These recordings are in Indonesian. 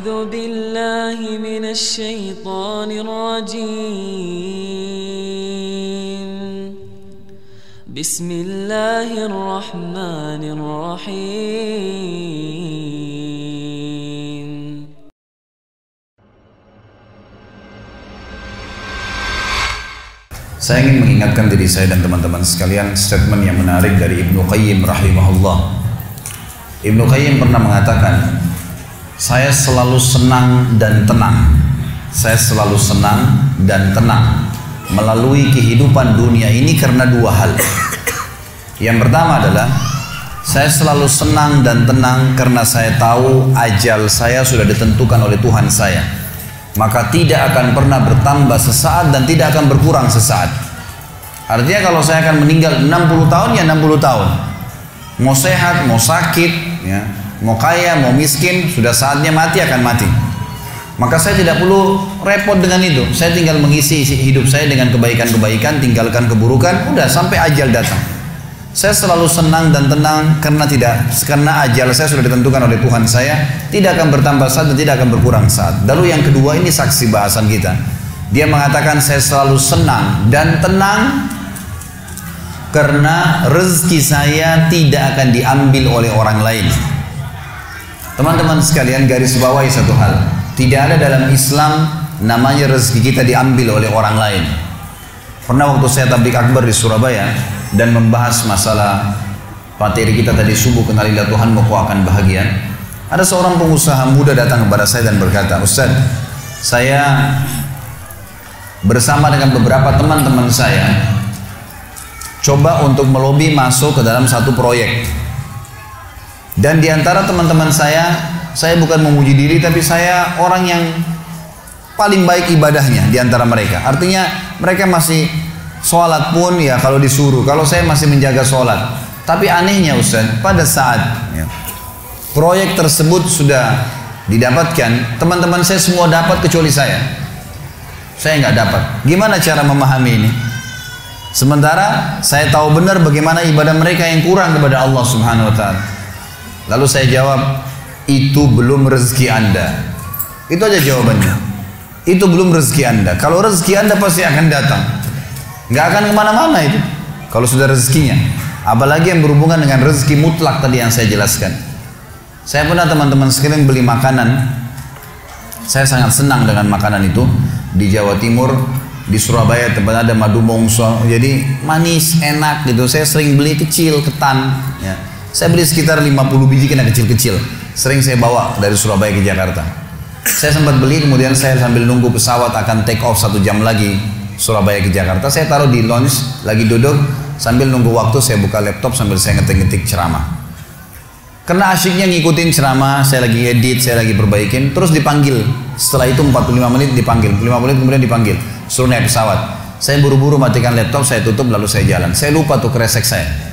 أعوذ بالله من الشيطان الرجيم بسم الله الرحمن الرحيم Saya ingin mengingatkan diri saya dan teman-teman sekalian statement yang menarik dari Ibnu Qayyim rahimahullah. Ibnu Qayyim pernah mengatakan, saya selalu senang dan tenang. Saya selalu senang dan tenang melalui kehidupan dunia ini karena dua hal. Yang pertama adalah saya selalu senang dan tenang karena saya tahu ajal saya sudah ditentukan oleh Tuhan saya maka tidak akan pernah bertambah sesaat dan tidak akan berkurang sesaat. Artinya kalau saya akan meninggal 60 tahun ya 60 tahun. Mau sehat, mau sakit, ya, mau kaya, mau miskin, sudah saatnya mati akan mati. Maka saya tidak perlu repot dengan itu. Saya tinggal mengisi hidup saya dengan kebaikan-kebaikan, tinggalkan keburukan, udah sampai ajal datang. Saya selalu senang dan tenang karena tidak karena ajal saya sudah ditentukan oleh Tuhan saya tidak akan bertambah saat dan tidak akan berkurang saat. Lalu yang kedua ini saksi bahasan kita. Dia mengatakan saya selalu senang dan tenang karena rezeki saya tidak akan diambil oleh orang lain. Teman-teman sekalian garis bawahi satu hal. Tidak ada dalam Islam namanya rezeki kita diambil oleh orang lain. Pernah waktu saya tablik akbar di Surabaya dan membahas masalah materi kita tadi subuh kenalilah Tuhan kau akan bahagia. Ada seorang pengusaha muda datang kepada saya dan berkata, Ustaz, saya bersama dengan beberapa teman-teman saya coba untuk melobi masuk ke dalam satu proyek. Dan di antara teman-teman saya, saya bukan memuji diri tapi saya orang yang paling baik ibadahnya di antara mereka. Artinya mereka masih sholat pun ya kalau disuruh. Kalau saya masih menjaga sholat. Tapi anehnya Ustaz, pada saat ya, proyek tersebut sudah didapatkan, teman-teman saya semua dapat kecuali saya. Saya nggak dapat. Gimana cara memahami ini? Sementara saya tahu benar bagaimana ibadah mereka yang kurang kepada Allah Subhanahu wa taala. Lalu saya jawab, itu belum rezeki Anda. Itu aja jawabannya. Itu belum rezeki Anda. Kalau rezeki Anda pasti akan datang. Nggak akan ke mana-mana itu. Kalau sudah rezekinya. Apalagi yang berhubungan dengan rezeki mutlak tadi yang saya jelaskan. Saya pernah teman-teman sekalian beli makanan. Saya sangat senang dengan makanan itu. Di Jawa Timur, di Surabaya tempat ada madu mongso. Jadi manis, enak gitu. Saya sering beli kecil, ketan. Ya. Saya beli sekitar 50 biji kena kecil-kecil. Sering saya bawa dari Surabaya ke Jakarta. Saya sempat beli, kemudian saya sambil nunggu pesawat akan take off satu jam lagi Surabaya ke Jakarta. Saya taruh di lounge, lagi duduk, sambil nunggu waktu saya buka laptop sambil saya ngetik-ngetik ceramah. Karena asyiknya ngikutin ceramah, saya lagi edit, saya lagi perbaikin, terus dipanggil. Setelah itu 45 menit dipanggil, 5 menit kemudian dipanggil, suruh naik pesawat. Saya buru-buru matikan laptop, saya tutup lalu saya jalan. Saya lupa tuh kresek saya.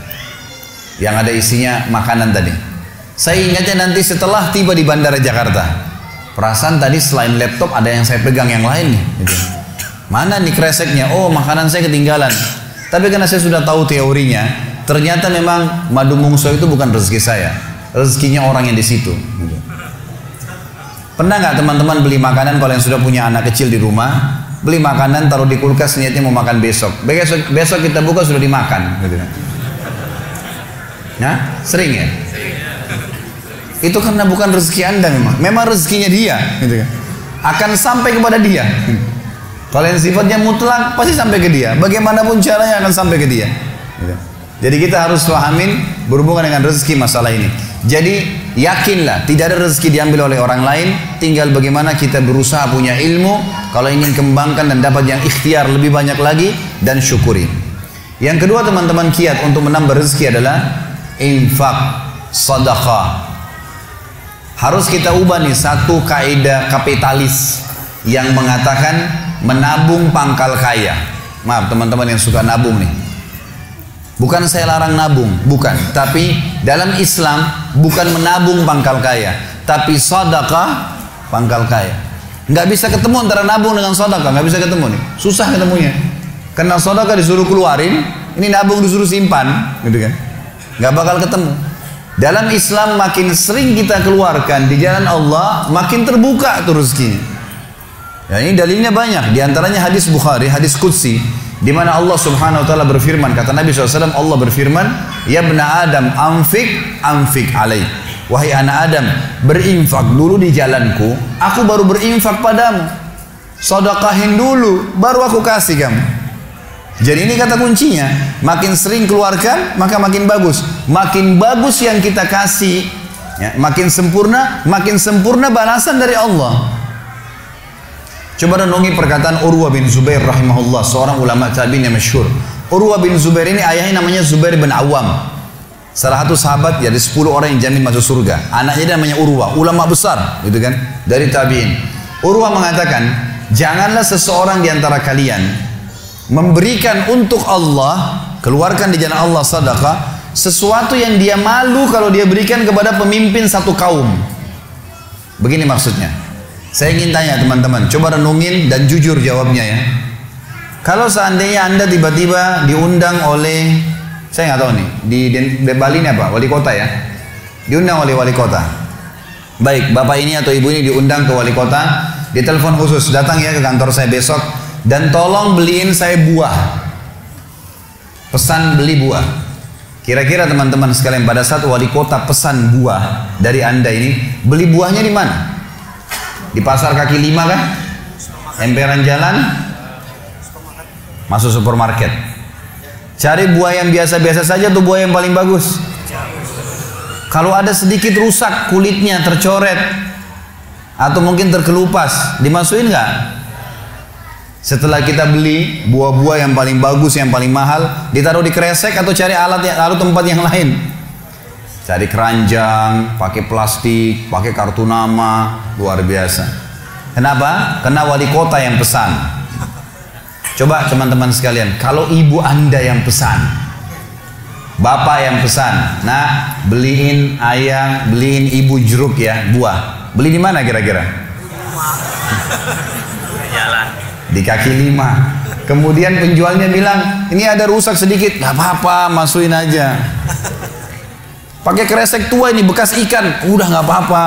Yang ada isinya makanan tadi. Saya ingatnya nanti setelah tiba di Bandara Jakarta. Perasaan tadi selain laptop ada yang saya pegang yang lain nih. Gitu. Mana nih kreseknya? Oh makanan saya ketinggalan. Tapi karena saya sudah tahu teorinya, ternyata memang madu mungso itu bukan rezeki saya. Rezekinya orang yang di situ. Gitu. Pernah nggak teman-teman beli makanan kalau yang sudah punya anak kecil di rumah, beli makanan taruh di kulkas niatnya mau makan besok. Besok, besok kita buka sudah dimakan. Gitu. Nah, sering ya? Itu karena bukan rezeki anda memang. Memang rezekinya dia. Gitu kan. Akan sampai kepada dia. Kalau yang sifatnya mutlak pasti sampai ke dia. Bagaimanapun caranya akan sampai ke dia. Gitu. Jadi kita harus pahamin berhubungan dengan rezeki masalah ini. Jadi yakinlah tidak ada rezeki diambil oleh orang lain. Tinggal bagaimana kita berusaha punya ilmu. Kalau ingin kembangkan dan dapat yang ikhtiar lebih banyak lagi dan syukuri. Yang kedua teman-teman kiat untuk menambah rezeki adalah infak, sadaqah. Harus kita ubah nih satu kaidah kapitalis yang mengatakan menabung pangkal kaya. Maaf teman-teman yang suka nabung nih. Bukan saya larang nabung, bukan. Tapi dalam Islam bukan menabung pangkal kaya, tapi sedekah pangkal kaya. Nggak bisa ketemu antara nabung dengan sedekah, nggak bisa ketemu nih. Susah ketemunya. Karena sedekah disuruh keluarin, ini nabung disuruh simpan, gitu kan. Nggak bakal ketemu. Dalam Islam makin sering kita keluarkan di jalan Allah, makin terbuka tuh rezekinya. Ya, ini dalilnya banyak. Di antaranya hadis Bukhari, hadis Qudsi, di mana Allah Subhanahu wa taala berfirman, kata Nabi SAW, Allah berfirman, "Ya bena Adam, amfik, amfik alaih." Wahai anak Adam, berinfak dulu di jalanku, aku baru berinfak padamu. Sodakahin dulu, baru aku kasih kamu. Jadi ini kata kuncinya, makin sering keluarkan maka makin bagus. Makin bagus yang kita kasih, ya, makin sempurna, makin sempurna balasan dari Allah. Coba renungi perkataan Urwa bin Zubair rahimahullah, seorang ulama tabi'in yang masyhur. Urwa bin Zubair ini ayahnya namanya Zubair bin Awam. Salah satu sahabat ya, dari 10 orang yang jamin masuk surga. Anaknya namanya Urwa, ulama besar, gitu kan, dari tabi'in. Urwa mengatakan, janganlah seseorang di antara kalian memberikan untuk Allah, keluarkan di jalan Allah sedekah, sesuatu yang dia malu kalau dia berikan kepada pemimpin satu kaum. Begini maksudnya. Saya ingin tanya teman-teman, coba renungin dan jujur jawabnya ya. Kalau seandainya Anda tiba-tiba diundang oleh saya nggak tahu nih, di, di, Bali ini apa? Wali kota ya? Diundang oleh wali kota. Baik, bapak ini atau ibu ini diundang ke wali kota, di telepon khusus, datang ya ke kantor saya besok, dan tolong beliin saya buah. Pesan beli buah. Kira-kira teman-teman sekalian pada saat wali kota pesan buah dari anda ini, beli buahnya di mana? Di pasar kaki lima kan? Emperan jalan? Masuk supermarket. Cari buah yang biasa-biasa saja tuh buah yang paling bagus. Kalau ada sedikit rusak kulitnya tercoret atau mungkin terkelupas, dimasukin nggak? Setelah kita beli buah-buah yang paling bagus, yang paling mahal, ditaruh di kresek atau cari alat yang lalu tempat yang lain. Cari keranjang, pakai plastik, pakai kartu nama, luar biasa. Kenapa? Karena wali kota yang pesan. Coba teman-teman sekalian, kalau ibu anda yang pesan, bapak yang pesan, nah beliin ayah, beliin ibu jeruk ya, buah. Beli di mana kira-kira? di kaki lima. Kemudian penjualnya bilang, ini ada rusak sedikit, nggak apa-apa, masukin aja. Pakai kresek tua ini bekas ikan, udah nggak apa-apa.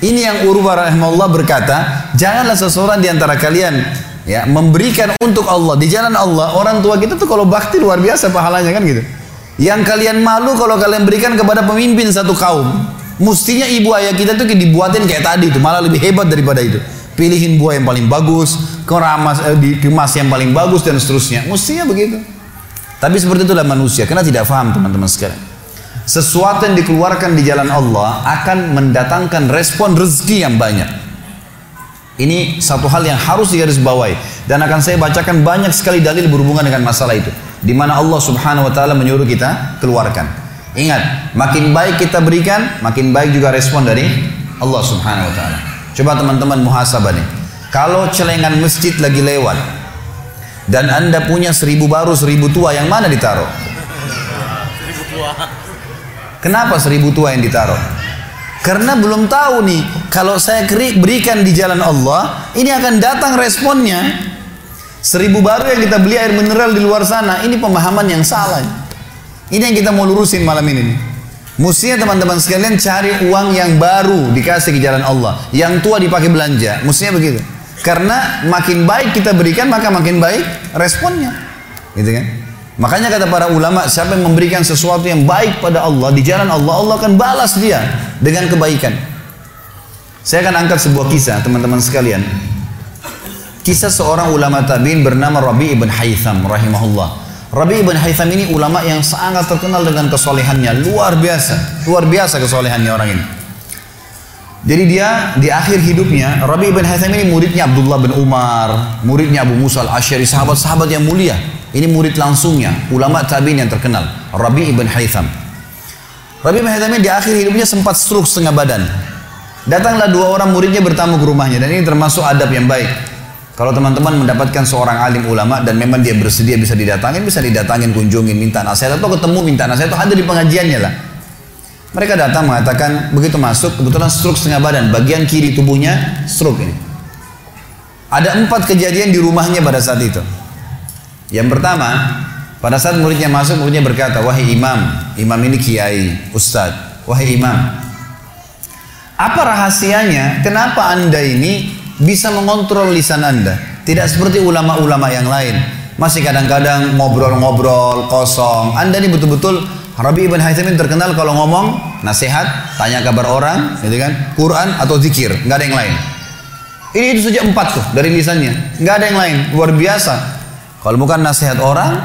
Ini yang Urwa rahimahullah berkata, janganlah seseorang di antara kalian ya memberikan untuk Allah di jalan Allah. Orang tua kita tuh kalau bakti luar biasa pahalanya kan gitu. Yang kalian malu kalau kalian berikan kepada pemimpin satu kaum. Mestinya ibu ayah kita tuh dibuatin kayak tadi itu, malah lebih hebat daripada itu pilihin buah yang paling bagus, keramas eh, dikemas yang paling bagus dan seterusnya. Mestinya begitu. Tapi seperti itulah manusia, karena tidak paham teman-teman sekalian. Sesuatu yang dikeluarkan di jalan Allah akan mendatangkan respon rezeki yang banyak. Ini satu hal yang harus digarisbawahi dan akan saya bacakan banyak sekali dalil berhubungan dengan masalah itu di mana Allah Subhanahu wa taala menyuruh kita keluarkan. Ingat, makin baik kita berikan, makin baik juga respon dari Allah Subhanahu wa taala. Coba teman-teman muhasabah nih. Kalau celengan masjid lagi lewat dan anda punya seribu baru seribu tua yang mana ditaruh? Seribu tua. Kenapa seribu tua yang ditaruh? Karena belum tahu nih kalau saya berikan di jalan Allah ini akan datang responnya. Seribu baru yang kita beli air mineral di luar sana ini pemahaman yang salah. Ini yang kita mau lurusin malam ini. Nih. Mestinya teman-teman sekalian cari uang yang baru dikasih ke jalan Allah. Yang tua dipakai belanja. Mestinya begitu. Karena makin baik kita berikan maka makin baik responnya. Gitu kan? Makanya kata para ulama, siapa yang memberikan sesuatu yang baik pada Allah di jalan Allah, Allah akan balas dia dengan kebaikan. Saya akan angkat sebuah kisah teman-teman sekalian. Kisah seorang ulama tabi'in bernama Rabi ibn Haytham rahimahullah. Rabi ibn Haytham ini ulama yang sangat terkenal dengan kesolehannya, luar biasa, luar biasa kesolehannya orang ini. Jadi dia di akhir hidupnya, Rabi ibn Haytham ini muridnya Abdullah bin Umar, muridnya Abu Musa al-Ashari, sahabat-sahabat yang mulia. Ini murid langsungnya, ulama tabiin yang terkenal, Rabi ibn Haytham. Rabi ibn Haytham ini di akhir hidupnya sempat stroke setengah badan. Datanglah dua orang muridnya bertamu ke rumahnya dan ini termasuk adab yang baik. Kalau teman-teman mendapatkan seorang alim ulama dan memang dia bersedia bisa didatangin, bisa didatangin, kunjungin, minta nasihat atau ketemu minta nasihat atau ada di pengajiannya lah. Mereka datang mengatakan begitu masuk kebetulan stroke setengah badan, bagian kiri tubuhnya stroke ini. Ada empat kejadian di rumahnya pada saat itu. Yang pertama, Pada saat muridnya masuk, muridnya berkata, wahai imam, imam ini kiai, ustadz, wahai imam, apa rahasianya? Kenapa anda ini bisa mengontrol lisan anda? Tidak seperti ulama-ulama yang lain. Masih kadang-kadang ngobrol-ngobrol kosong. Anda ini betul-betul Rabi ibn Haytham terkenal kalau ngomong nasihat, tanya kabar orang, gitu kan, Quran atau zikir, nggak ada yang lain. Ini itu saja empat tuh dari lisannya, nggak ada yang lain, luar biasa. Kalau bukan nasihat orang,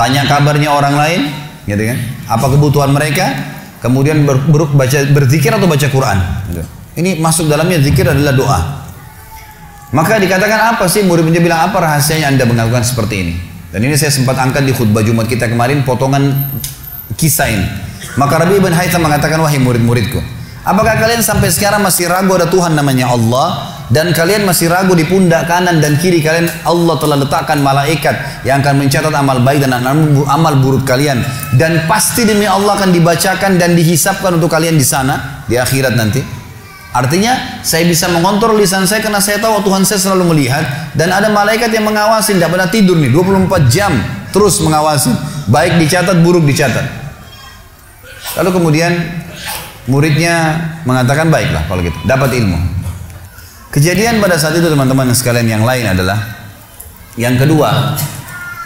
tanya kabarnya orang lain, gitu kan, apa kebutuhan mereka, kemudian ber, baca berzikir atau baca Quran. Gitu. Ini masuk dalamnya zikir adalah doa. Maka dikatakan apa sih murid-muridnya bilang apa rahasianya anda melakukan seperti ini? Dan ini saya sempat angkat di khutbah Jumat kita kemarin potongan kisah ini. Maka Rabi ibn Haytham mengatakan wahai murid-muridku, apakah kalian sampai sekarang masih ragu ada Tuhan namanya Allah dan kalian masih ragu di pundak kanan dan kiri kalian Allah telah letakkan malaikat yang akan mencatat amal baik dan amal buruk kalian dan pasti demi Allah akan dibacakan dan dihisapkan untuk kalian di sana di akhirat nanti. Artinya saya bisa mengontrol lisan saya karena saya tahu Tuhan saya selalu melihat dan ada malaikat yang mengawasi tidak pernah tidur nih 24 jam terus mengawasi baik dicatat buruk dicatat. Lalu kemudian muridnya mengatakan baiklah kalau gitu dapat ilmu. Kejadian pada saat itu teman-teman sekalian yang lain adalah yang kedua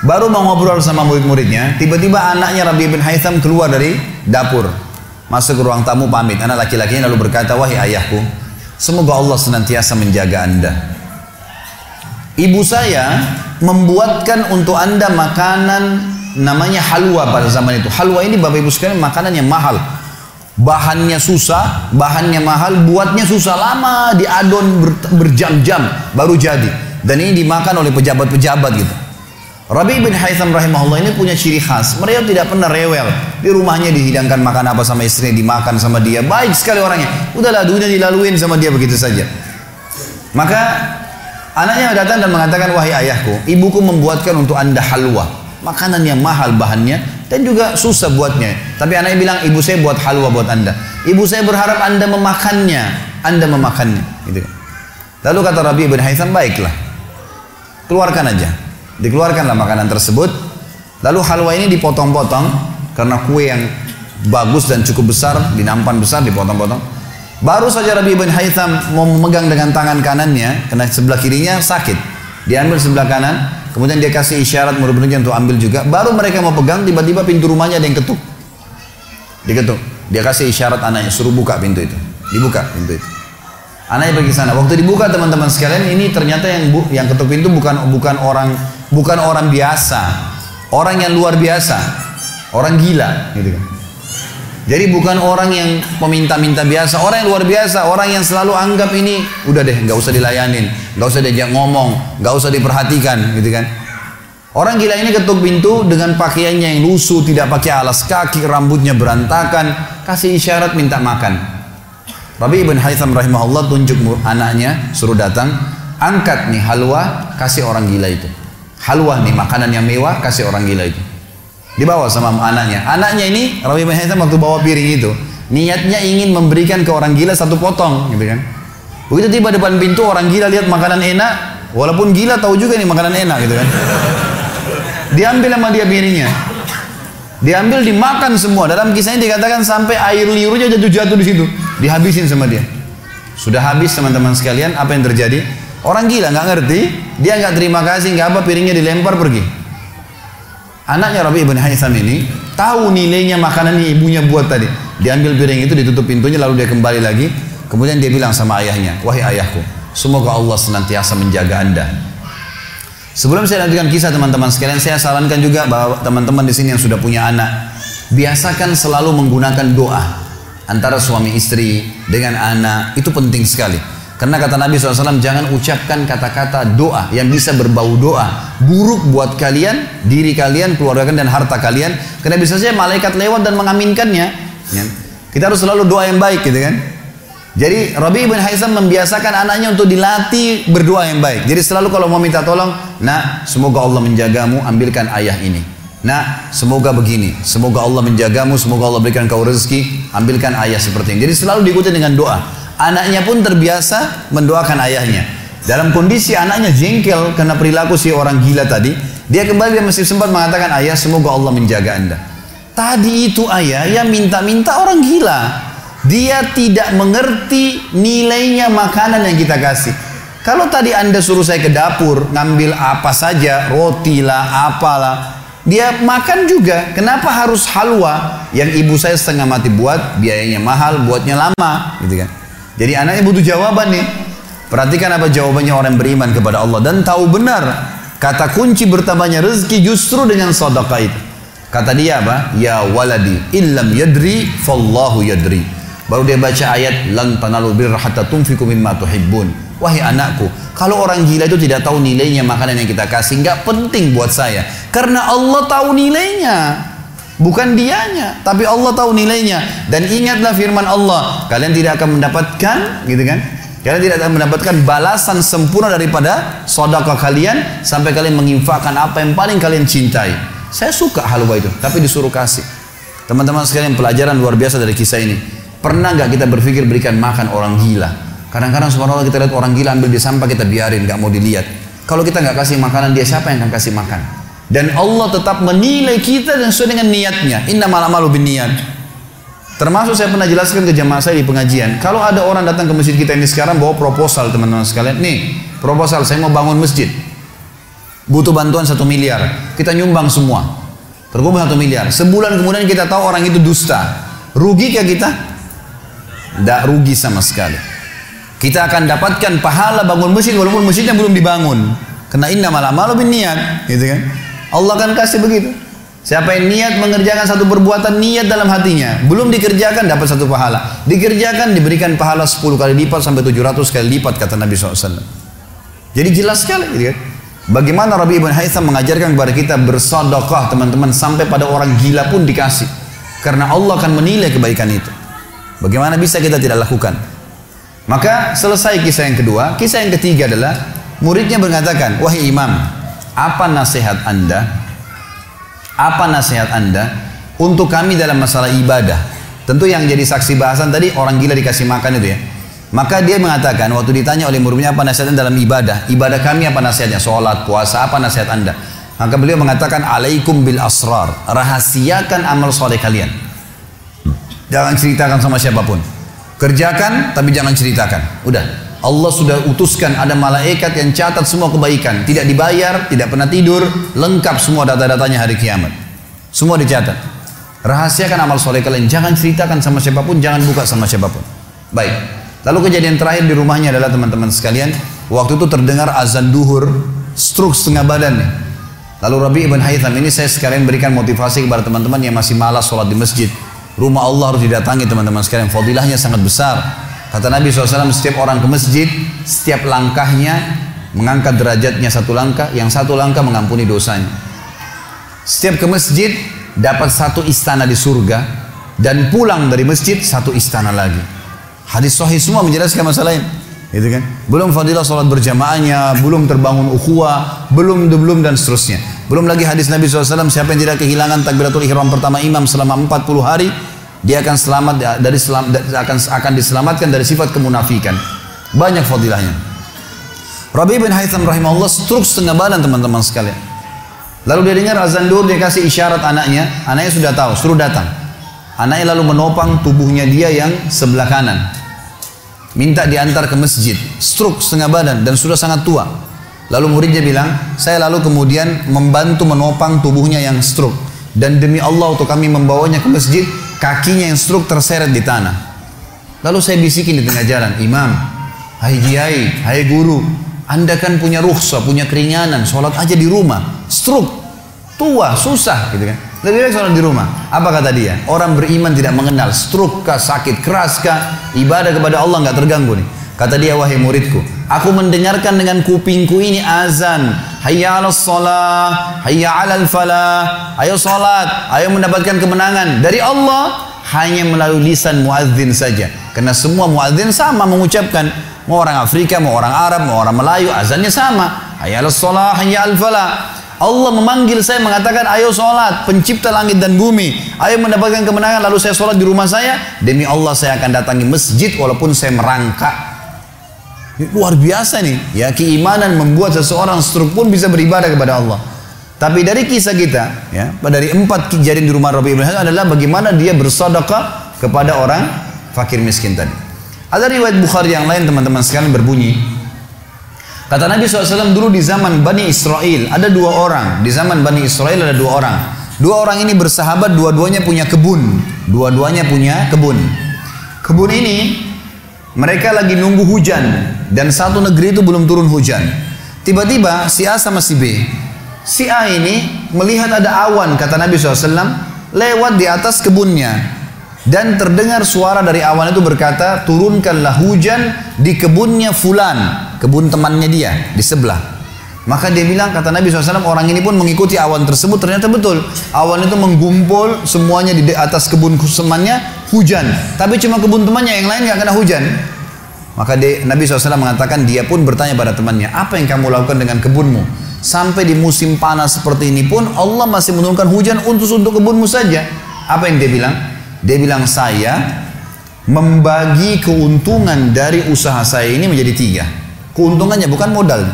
baru mau ngobrol sama murid-muridnya tiba-tiba anaknya Rabi bin Haytham keluar dari dapur Masuk ke ruang tamu pamit. Anak laki-lakinya lalu berkata, wahai ayahku, semoga Allah senantiasa menjaga anda. Ibu saya membuatkan untuk anda makanan namanya halwa pada zaman itu. Halwa ini bapak ibu sekalian makanan yang mahal. Bahannya susah, bahannya mahal, buatnya susah lama, diadon berjam-jam baru jadi. Dan ini dimakan oleh pejabat-pejabat gitu. Rabi bin Haytham rahimahullah ini punya ciri khas. Mereka tidak pernah rewel. Di rumahnya dihidangkan makan apa sama istrinya, dimakan sama dia. Baik sekali orangnya. Udahlah dunia dilaluin sama dia begitu saja. Maka anaknya datang dan mengatakan, wahai ayahku, ibuku membuatkan untuk anda halwa. Makanan yang mahal bahannya dan juga susah buatnya. Tapi anaknya bilang, ibu saya buat halwa buat anda. Ibu saya berharap anda memakannya. Anda memakannya. Gitu. Lalu kata Rabi bin Haytham, baiklah. Keluarkan aja. Dikeluarkanlah makanan tersebut. Lalu halwa ini dipotong-potong karena kue yang bagus dan cukup besar, di nampan besar dipotong-potong. Baru saja Rabi bin Haytham mau memegang dengan tangan kanannya, karena sebelah kirinya sakit. Diambil sebelah kanan, kemudian dia kasih isyarat murid-muridnya untuk ambil juga. Baru mereka mau pegang, tiba-tiba pintu rumahnya ada yang ketuk. Diketuk. Dia kasih isyarat anaknya, suruh buka pintu itu. Dibuka pintu itu. Anaknya pergi sana. Waktu dibuka teman-teman sekalian, ini ternyata yang bu, yang ketuk pintu bukan bukan orang bukan orang biasa, orang yang luar biasa, orang gila, gitu kan. Jadi bukan orang yang peminta-minta biasa, orang yang luar biasa, orang yang selalu anggap ini udah deh, nggak usah dilayanin, nggak usah diajak ngomong, nggak usah diperhatikan, gitu kan. Orang gila ini ketuk pintu dengan pakaiannya yang lusuh, tidak pakai alas kaki, rambutnya berantakan, kasih isyarat minta makan. Rabi ibn Haytham rahimahullah tunjuk anaknya, suruh datang, angkat nih halwa, kasih orang gila itu. Halwa nih makanan yang mewah, kasih orang gila itu. Dibawa sama anaknya. Anaknya ini Rabi bin waktu bawa piring itu, niatnya ingin memberikan ke orang gila satu potong, gitu kan. Begitu tiba depan pintu orang gila lihat makanan enak, walaupun gila tahu juga nih makanan enak gitu kan. Diambil sama dia piringnya. Diambil dimakan semua. Dalam kisahnya dikatakan sampai air liurnya jatuh-jatuh di situ, dihabisin sama dia. Sudah habis teman-teman sekalian, apa yang terjadi? Orang gila nggak ngerti, dia nggak terima kasih, nggak apa piringnya dilempar pergi. Anaknya Rabi ibn Haytham ini tahu nilainya makanan yang ibunya buat tadi. Diambil piring itu, ditutup pintunya, lalu dia kembali lagi. Kemudian dia bilang sama ayahnya, wahai ayahku, semoga Allah senantiasa menjaga anda. Sebelum saya lanjutkan kisah teman-teman sekalian, saya sarankan juga bahwa teman-teman di sini yang sudah punya anak, biasakan selalu menggunakan doa antara suami istri dengan anak itu penting sekali. Karena kata Nabi SAW, jangan ucapkan kata-kata doa yang bisa berbau doa. Buruk buat kalian, diri kalian, keluarga kalian, dan harta kalian. Karena bisa saja malaikat lewat dan mengaminkannya. Ya. Kita harus selalu doa yang baik gitu kan. Jadi Rabi bin Haisam membiasakan anaknya untuk dilatih berdoa yang baik. Jadi selalu kalau mau minta tolong, nah semoga Allah menjagamu, ambilkan ayah ini. Nah, semoga begini. Semoga Allah menjagamu, semoga Allah berikan kau rezeki, ambilkan ayah seperti ini. Jadi selalu diikuti dengan doa. Anaknya pun terbiasa mendoakan ayahnya. Dalam kondisi anaknya jengkel karena perilaku si orang gila tadi, dia kembali dia masih sempat mengatakan, ayah semoga Allah menjaga anda. Tadi itu ayah yang minta-minta orang gila. Dia tidak mengerti nilainya makanan yang kita kasih. Kalau tadi anda suruh saya ke dapur, ngambil apa saja, roti lah, apalah. Dia makan juga. Kenapa harus halwa yang ibu saya setengah mati buat, biayanya mahal, buatnya lama, gitu kan? Jadi anaknya butuh jawaban nih. Perhatikan apa jawabannya orang beriman kepada Allah dan tahu benar kata kunci bertambahnya rezeki justru dengan sedekah itu. Kata dia apa? Ya waladi illam yadri fallahu yadri. Baru dia baca ayat lan tanalu birra hatta tunfiqu mimma tuhibbun. Wahai anakku, kalau orang gila itu tidak tahu nilainya makanan yang kita kasih, nggak penting buat saya. Karena Allah tahu nilainya. Bukan dianya, tapi Allah tahu nilainya. Dan ingatlah firman Allah, kalian tidak akan mendapatkan, gitu kan? Kalian tidak akan mendapatkan balasan sempurna daripada sodaka kalian sampai kalian menginfakkan apa yang paling kalian cintai. Saya suka halwa itu, tapi disuruh kasih. Teman-teman sekalian pelajaran luar biasa dari kisah ini. Pernah nggak kita berpikir berikan makan orang gila? Kadang-kadang subhanallah kita lihat orang gila ambil di sampah kita biarin, nggak mau dilihat. Kalau kita nggak kasih makanan dia siapa yang akan kasih makan? Dan Allah tetap menilai kita dan sesuai dengan niatnya. Inna malu bin niat. Termasuk saya pernah jelaskan ke jamaah saya di pengajian. Kalau ada orang datang ke masjid kita ini sekarang bawa proposal teman-teman sekalian. Nih, proposal saya mau bangun masjid. Butuh bantuan satu miliar. Kita nyumbang semua. Terkumpul satu miliar. Sebulan kemudian kita tahu orang itu dusta. Rugi kah kita? Tidak rugi sama sekali. Kita akan dapatkan pahala bangun masjid walaupun masjidnya belum dibangun. Karena inna malam malu bin niat. Gitu kan? Allah akan kasih begitu. Siapa yang niat mengerjakan satu perbuatan niat dalam hatinya, belum dikerjakan dapat satu pahala. Dikerjakan diberikan pahala 10 kali lipat sampai 700 kali lipat kata Nabi SAW. Jadi jelas sekali gitu kan. Bagaimana Rabi ibn Haytham mengajarkan kepada kita bersedekah teman-teman sampai pada orang gila pun dikasih. Karena Allah akan menilai kebaikan itu. Bagaimana bisa kita tidak lakukan? Maka selesai kisah yang kedua. Kisah yang ketiga adalah muridnya mengatakan, wahai imam, apa nasihat anda apa nasihat anda untuk kami dalam masalah ibadah? Tentu yang jadi saksi bahasan tadi orang gila dikasih makan itu ya. Maka dia mengatakan waktu ditanya oleh muridnya apa nasihatnya dalam ibadah? Ibadah kami apa nasihatnya? Sholat, puasa, apa nasihat anda? Maka beliau mengatakan alaikum bil asrar. Rahasiakan amal soleh kalian. Jangan ceritakan sama siapa pun. Kerjakan tapi jangan ceritakan. Udah. Allah sudah utuskan ada malaikat yang catat semua kebaikan, tidak dibayar, tidak pernah tidur, lengkap semua data-datanya hari kiamat. Semua dicatat. Rahasiakan amal soleh kalian, jangan ceritakan sama siapa pun, jangan buka sama siapa pun. Baik. Lalu kejadian terakhir di rumahnya adalah teman-teman sekalian, waktu itu terdengar azan duhur, stroke setengah badan nih. Lalu Rabi ibn Haytham ini saya sekalian berikan motivasi kepada teman-teman yang masih malas sholat di masjid. Rumah Allah harus didatangi teman-teman sekalian, fadilahnya sangat besar. Kata Nabi SAW, setiap orang ke masjid, setiap langkahnya mengangkat derajatnya satu langkah, yang satu langkah mengampuni dosanya. Setiap ke masjid, dapat satu istana di surga, dan pulang dari masjid, satu istana lagi. Hadis sahih semua menjelaskan masalah ini. Gitu kan? Belum fadilah sholat berjamaahnya, belum terbangun ukhuwah, belum belum dan seterusnya. Belum lagi hadis Nabi SAW, siapa yang tidak kehilangan takbiratul ihram pertama imam selama 40 hari, dia akan selamat dari selam, akan akan diselamatkan dari sifat kemunafikan. Banyak fadilahnya. Rabi bin Haytham rahimahullah struk setengah badan teman-teman sekalian. Lalu dia dengar azan dur dia kasih isyarat anaknya, anaknya sudah tahu, suruh datang. Anaknya lalu menopang tubuhnya dia yang sebelah kanan. Minta diantar ke masjid, struk setengah badan dan sudah sangat tua. Lalu muridnya bilang, saya lalu kemudian membantu menopang tubuhnya yang struk. Dan demi Allah untuk kami membawanya ke masjid, kakinya yang struk terseret di tanah. Lalu saya bisikin di tengah jalan, Imam, hai kiai, hai guru, anda kan punya rukhsah, punya keringanan, sholat aja di rumah, struk, tua, susah, gitu kan. Lebih baik sholat di rumah. Apa kata dia? Orang beriman tidak mengenal struk kah, sakit keras kah, ibadah kepada Allah nggak terganggu nih. Kata dia, wahai muridku, aku mendengarkan dengan kupingku ini azan. Hayya ala salah, hayya ala falah. Ayo salat, ayo mendapatkan kemenangan. Dari Allah, hanya melalui lisan muadzin saja. Karena semua muadzin sama mengucapkan. Mau orang Afrika, mau orang Arab, mau orang Melayu, azannya sama. Hayya ala salah, hayya al falah. Allah memanggil saya mengatakan ayo sholat pencipta langit dan bumi ayo mendapatkan kemenangan lalu saya sholat di rumah saya demi Allah saya akan datangi masjid walaupun saya merangkak Luar biasa nih. Ya keimanan membuat seseorang struk pun bisa beribadah kepada Allah. Tapi dari kisah kita, ya, dari empat kejadian di rumah Rabi Ibrahim adalah bagaimana dia bersedekah kepada orang fakir miskin tadi. Ada riwayat Bukhari yang lain teman-teman sekalian berbunyi, Kata Nabi SAW dulu di zaman Bani Israel ada dua orang. Di zaman Bani Israel ada dua orang. Dua orang ini bersahabat, dua-duanya punya kebun. Dua-duanya punya kebun. Kebun ini mereka lagi nunggu hujan dan satu negeri itu belum turun hujan. Tiba-tiba si A sama si B. Si A ini melihat ada awan kata Nabi SAW lewat di atas kebunnya dan terdengar suara dari awan itu berkata turunkanlah hujan di kebunnya fulan kebun temannya dia di sebelah maka dia bilang kata Nabi SAW orang ini pun mengikuti awan tersebut ternyata betul awan itu menggumpul semuanya di atas kebun temannya hujan. Tapi cuma kebun temannya yang lain nggak kena hujan. Maka dia, Nabi SAW mengatakan dia pun bertanya pada temannya, apa yang kamu lakukan dengan kebunmu? Sampai di musim panas seperti ini pun Allah masih menurunkan hujan untuk untuk kebunmu saja. Apa yang dia bilang? Dia bilang saya membagi keuntungan dari usaha saya ini menjadi tiga. Keuntungannya bukan modal.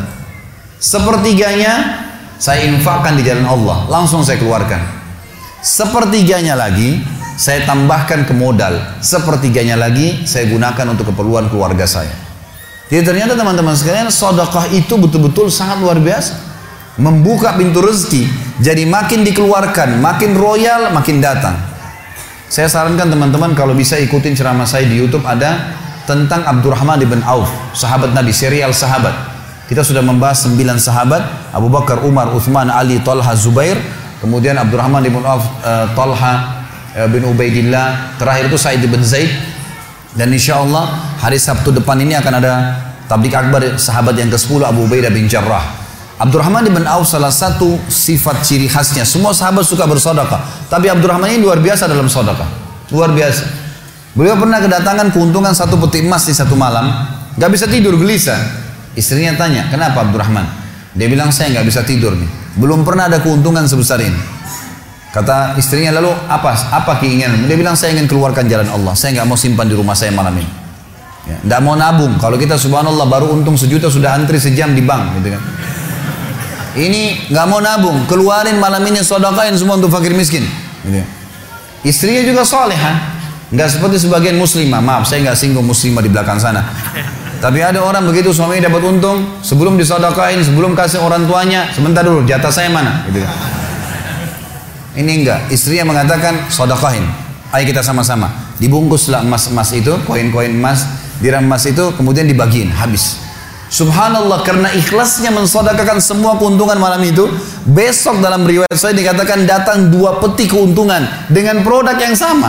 Sepertiganya saya infakkan di jalan Allah, langsung saya keluarkan. Sepertiganya lagi saya tambahkan ke modal. Sepertiganya lagi saya gunakan untuk keperluan keluarga saya. Jadi ternyata teman-teman sekalian, sodakah itu betul-betul sangat luar biasa. Membuka pintu rezeki. Jadi makin dikeluarkan, makin royal, makin datang. Saya sarankan teman-teman kalau bisa ikutin ceramah saya di Youtube ada tentang Abdurrahman ibn Auf, sahabat Nabi, serial sahabat. Kita sudah membahas sembilan sahabat, Abu Bakar, Umar, Uthman, Ali, Talha, Zubair, kemudian Abdurrahman ibn Auf, uh, Talha, bin Ubaidillah, terakhir itu Said bin Zaid. Dan insya Allah hari Sabtu depan ini akan ada tablik akbar sahabat yang ke-10 Abu Ubaidah bin Jarrah. Abdurrahman bin Auf salah satu sifat ciri khasnya. Semua sahabat suka bersodakah. Tapi Abdurrahman ini luar biasa dalam sodakah. Luar biasa. Beliau pernah kedatangan keuntungan satu peti emas di satu malam. Gak bisa tidur gelisah. Istrinya tanya, kenapa Abdurrahman? Dia bilang saya nggak bisa tidur nih. Belum pernah ada keuntungan sebesar ini. Kata istrinya lalu apa apa keinginan? Dia bilang saya ingin keluarkan jalan Allah. Saya nggak mau simpan di rumah saya malam ini. Ya, nggak mau nabung. Kalau kita subhanallah baru untung sejuta sudah antri sejam di bank, gitu kan? Ini nggak mau nabung, keluarin malam ini sodakain semua untuk fakir miskin. Gitu. Istrinya juga solehah, nggak seperti sebagian muslimah. Maaf, saya nggak singgung muslimah di belakang sana. Tapi ada orang begitu suaminya dapat untung, sebelum disodakain, sebelum kasih orang tuanya, sebentar dulu, jatah saya mana? Gitu kan. Ini enggak. Istrinya mengatakan sodakahin. Ayo kita sama-sama. Dibungkuslah emas-emas itu, koin-koin emas, dirham emas itu, kemudian dibagiin, habis. Subhanallah karena ikhlasnya mensodakakan semua keuntungan malam itu Besok dalam riwayat saya dikatakan datang dua peti keuntungan Dengan produk yang sama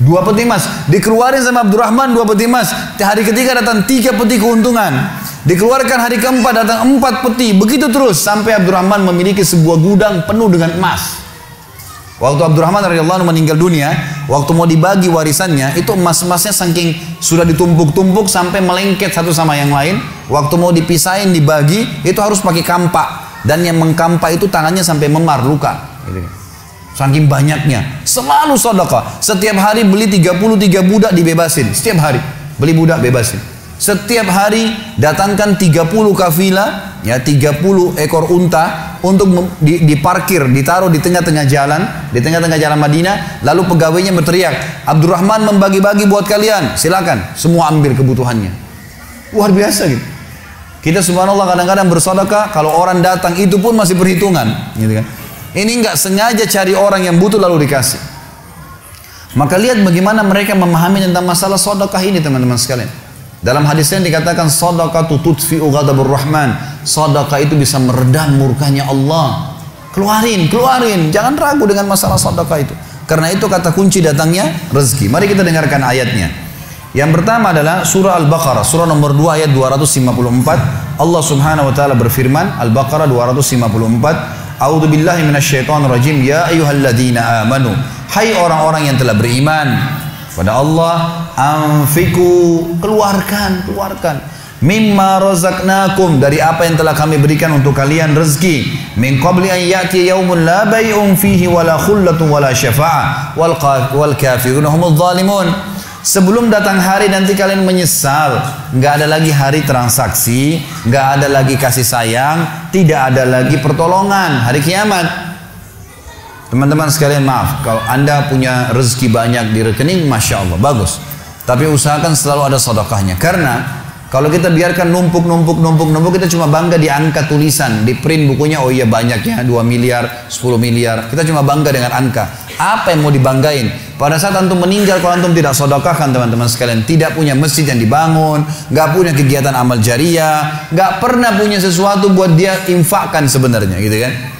Dua peti emas Dikeluarin sama Abdurrahman dua peti emas Hari ketiga datang tiga peti keuntungan Dikeluarkan hari keempat datang empat peti. Begitu terus sampai Abdurrahman memiliki sebuah gudang penuh dengan emas. Waktu Abdurrahman radhiyallahu meninggal dunia, waktu mau dibagi warisannya, itu emas-emasnya saking sudah ditumpuk-tumpuk sampai melengket satu sama yang lain. Waktu mau dipisahin, dibagi, itu harus pakai kampak. Dan yang mengkampak itu tangannya sampai memar, luka. Gitu. Saking banyaknya. Selalu sodaka. Setiap hari beli 33 budak dibebasin. Setiap hari. Beli budak bebasin. Setiap hari datangkan 30 kafilah, ya 30 ekor unta untuk diparkir, ditaruh di tengah-tengah jalan, di tengah-tengah jalan Madinah, lalu pegawainya berteriak, Abdurrahman membagi-bagi buat kalian, silakan, semua ambil kebutuhannya. Luar biasa gitu. Kita subhanallah kadang-kadang bersedekah, kalau orang datang itu pun masih perhitungan, gitu kan. Ini nggak sengaja cari orang yang butuh lalu dikasih. Maka lihat bagaimana mereka memahami tentang masalah sedekah ini teman-teman sekalian. Dalam hadis yang dikatakan sadaqatu tudfi'u ghadabur rahman. Sadaqah itu bisa meredam murkanya Allah. Keluarin, keluarin. Jangan ragu dengan masalah sadaqah itu. Karena itu kata kunci datangnya rezeki. Mari kita dengarkan ayatnya. Yang pertama adalah surah Al-Baqarah, surah nomor 2 ayat 254. Allah Subhanahu wa taala berfirman, Al-Baqarah 254, A'udzu billahi rajim. Ya ayyuhalladzina amanu. Hai orang-orang yang telah beriman, pada Allah anfiku keluarkan keluarkan mimma razaqnakum dari apa yang telah kami berikan untuk kalian rezeki min qabli an ya'ti yaumun la bay'un fihi wala khullatun wala syafa'ah wal wal kafirun humul zalimun Sebelum datang hari nanti kalian menyesal. Nggak ada lagi hari transaksi, nggak ada lagi kasih sayang, tidak ada lagi pertolongan. Hari kiamat. Teman-teman sekalian maaf, kalau anda punya rezeki banyak di rekening, masya Allah, bagus. Tapi usahakan selalu ada sedekahnya. Karena kalau kita biarkan numpuk, numpuk, numpuk, numpuk, kita cuma bangga di angka tulisan, di print bukunya, oh iya banyak ya, 2 miliar, 10 miliar. Kita cuma bangga dengan angka. Apa yang mau dibanggain? Pada saat antum meninggal, kalau antum tidak sodokahkan teman-teman sekalian, tidak punya masjid yang dibangun, nggak punya kegiatan amal jariah, nggak pernah punya sesuatu buat dia infakkan sebenarnya, gitu kan?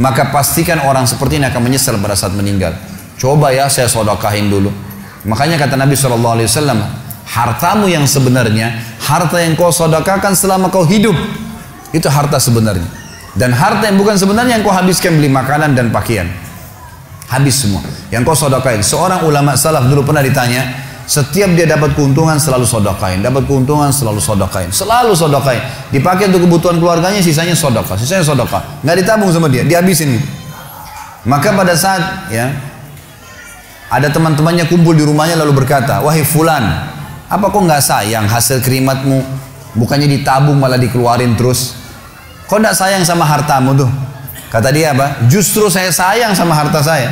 Maka pastikan orang seperti ini akan menyesal pada saat meninggal. Coba ya saya sodokahin dulu. Makanya kata Nabi SAW, hartamu yang sebenarnya, harta yang kau sodakakan selama kau hidup, itu harta sebenarnya. Dan harta yang bukan sebenarnya yang kau habiskan beli makanan dan pakaian. Habis semua. Yang kau sodakain. Seorang ulama salaf dulu pernah ditanya, setiap dia dapat keuntungan selalu sodakain, dapat keuntungan selalu sodakain, selalu sodakain. Dipakai untuk kebutuhan keluarganya, sisanya sodaka, sisanya sodaka. Nggak ditabung sama dia, dihabisin. Maka pada saat ya ada teman-temannya kumpul di rumahnya lalu berkata, wahai fulan, apa kok nggak sayang hasil kerimatmu? Bukannya ditabung malah dikeluarin terus. Kok nggak sayang sama hartamu tuh? Kata dia apa? Justru saya sayang sama harta saya.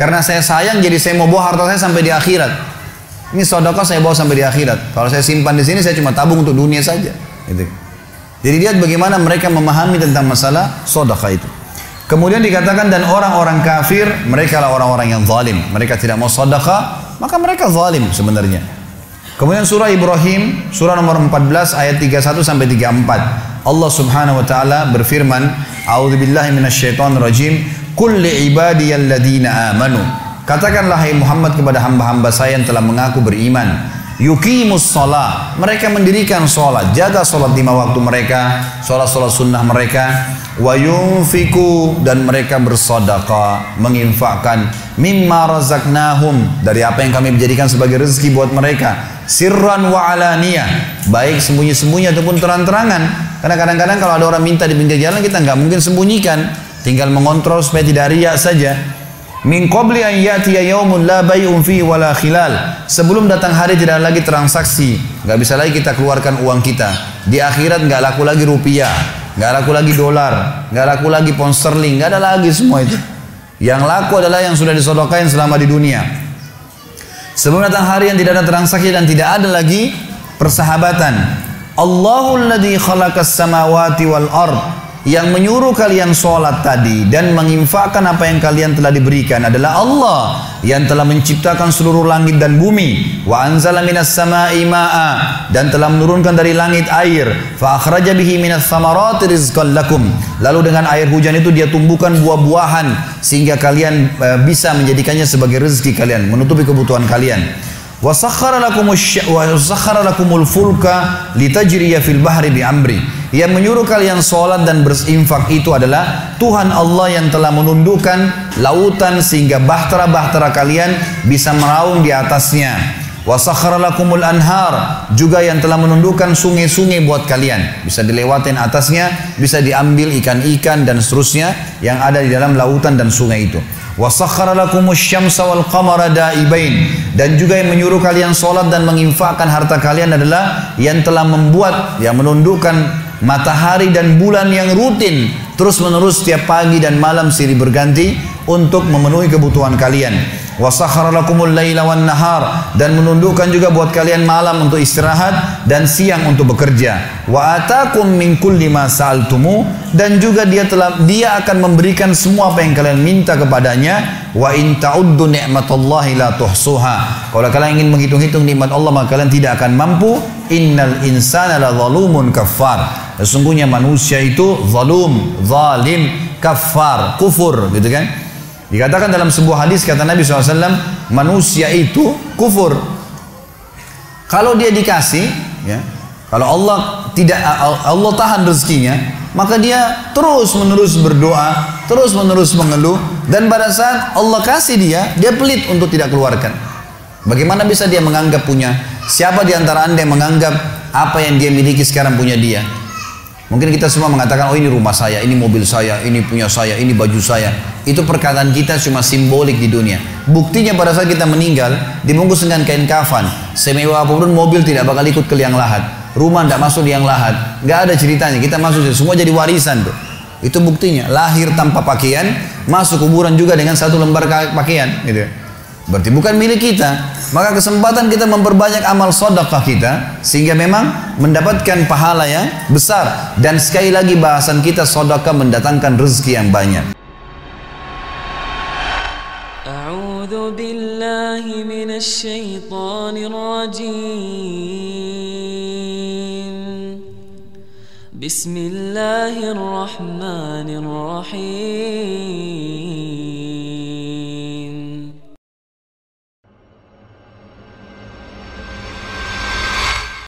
Karena saya sayang jadi saya mau bawa harta saya sampai di akhirat. Ini sodoko saya bawa sampai di akhirat. Kalau saya simpan di sini saya cuma tabung untuk dunia saja. Gitu. Jadi lihat bagaimana mereka memahami tentang masalah sodaka itu. Kemudian dikatakan dan orang-orang kafir mereka lah orang-orang yang zalim. Mereka tidak mau sodaka maka mereka zalim sebenarnya. Kemudian surah Ibrahim, surah nomor 14 ayat 31 sampai 34. Allah Subhanahu wa taala berfirman, A'udzu billahi minasyaitonir rajim, "Qul li ibadiyalladzina amanu." Katakanlah hai Muhammad kepada hamba-hamba saya yang telah mengaku beriman, yuqimus salat. Mereka mendirikan salat, jaga salat lima waktu mereka, salat-salat sunnah mereka, wa yunfiku dan mereka bersedekah, menginfakkan mimma razaqnahum dari apa yang kami menjadikan sebagai rezeki buat mereka sirran wa alaniyah baik sembunyi-sembunyi ataupun terang-terangan. Karena kadang-kadang kalau ada orang minta di pinggir jalan kita nggak mungkin sembunyikan. Tinggal mengontrol supaya tidak riak saja min qabli an yatiya yaumun la bay'un fihi wala khilal. Sebelum datang hari tidak lagi transaksi. Nggak bisa lagi kita keluarkan uang kita. Di akhirat nggak laku lagi rupiah nggak laku lagi dolar nggak laku lagi pound sterling nggak ada lagi semua itu. Yang laku adalah yang sudah disodokain selama di dunia. Sebelum datang hari yang tidak ada transaksi dan tidak ada lagi persahabatan. Allahul ladzi khalaqas samawati wal ard yang menyuruh kalian sholat tadi dan menginfakkan apa yang kalian telah diberikan adalah Allah yang telah menciptakan seluruh langit dan bumi. Wa anzala minas sama'i ma'a dan telah menurunkan dari langit air. Fa akhraja bihi minas samarati rizqan lakum. Lalu dengan air hujan itu dia tumbuhkan buah-buahan sehingga kalian uh, bisa menjadikannya sebagai rezeki kalian menutupi kebutuhan kalian Lakumul fulka fil bahri bi. Yang menyuruh kalian sholat dan berinfak itu adalah Tuhan Allah yang telah menundukkan lautan sehingga bahtera-bahtera kalian bisa meraung di atasnya. Lakumul anhar juga yang telah menundukkan sungai-sungai buat kalian. Bisa dilewatin atasnya bisa diambil ikan-ikan dan seterusnya yang ada di dalam lautan dan sungai itu. Lakumus syamsa wal qamara dan juga yang menyuruh kalian sholat dan menginfakkan harta kalian adalah yang telah membuat yang menundukkan matahari dan bulan yang rutin terus menerus setiap pagi dan malam silih berganti untuk memenuhi kebutuhan kalian wasakhara lakumul laila nahar. Dan menundukkan juga buat kalian malam untuk istirahat dan siang untuk bekerja. Wa atakum min kulli ma dan juga dia telah dia akan memberikan semua apa yang kalian minta kepadanya. Wa in ta'uddu ni'matallahi la tuhsuha. Kalau kalian ingin menghitung-hitung nikmat Allah maka kalian tidak akan mampu. Innal insana la zalumun kafar sesungguhnya manusia itu zalum zalim kafar kufur gitu kan Dikatakan dalam sebuah hadis kata Nabi SAW, manusia itu kufur. Kalau dia dikasih, ya, kalau Allah tidak Allah tahan rezekinya, maka dia terus menerus berdoa, terus menerus mengeluh, dan pada saat Allah kasih dia, dia pelit untuk tidak keluarkan. Bagaimana bisa dia menganggap punya? Siapa di antara anda yang menganggap apa yang dia miliki sekarang punya dia? Mungkin kita semua mengatakan, oh ini rumah saya, ini mobil saya, ini punya saya, ini baju saya. Itu perkataan kita cuma simbolik di dunia. Buktinya pada saat kita meninggal, dibungkus dengan kain kafan. Semewah apa pun mobil tidak bakal ikut ke liang lahat. Rumah tidak masuk liang lahat. Gak ada ceritanya, kita masuk, semua jadi warisan tuh. Itu buktinya, lahir tanpa pakaian, masuk kuburan juga dengan satu lembar pakaian. Gitu. Berarti bukan milik kita. Maka kesempatan kita memperbanyak amal sodakah kita sehingga memang mendapatkan pahala yang besar. Dan sekali lagi bahasan kita sodakah mendatangkan rezeki yang banyak. أعوذ بالله من الشيطان الرجيم بسم الله الرحمن الرحيم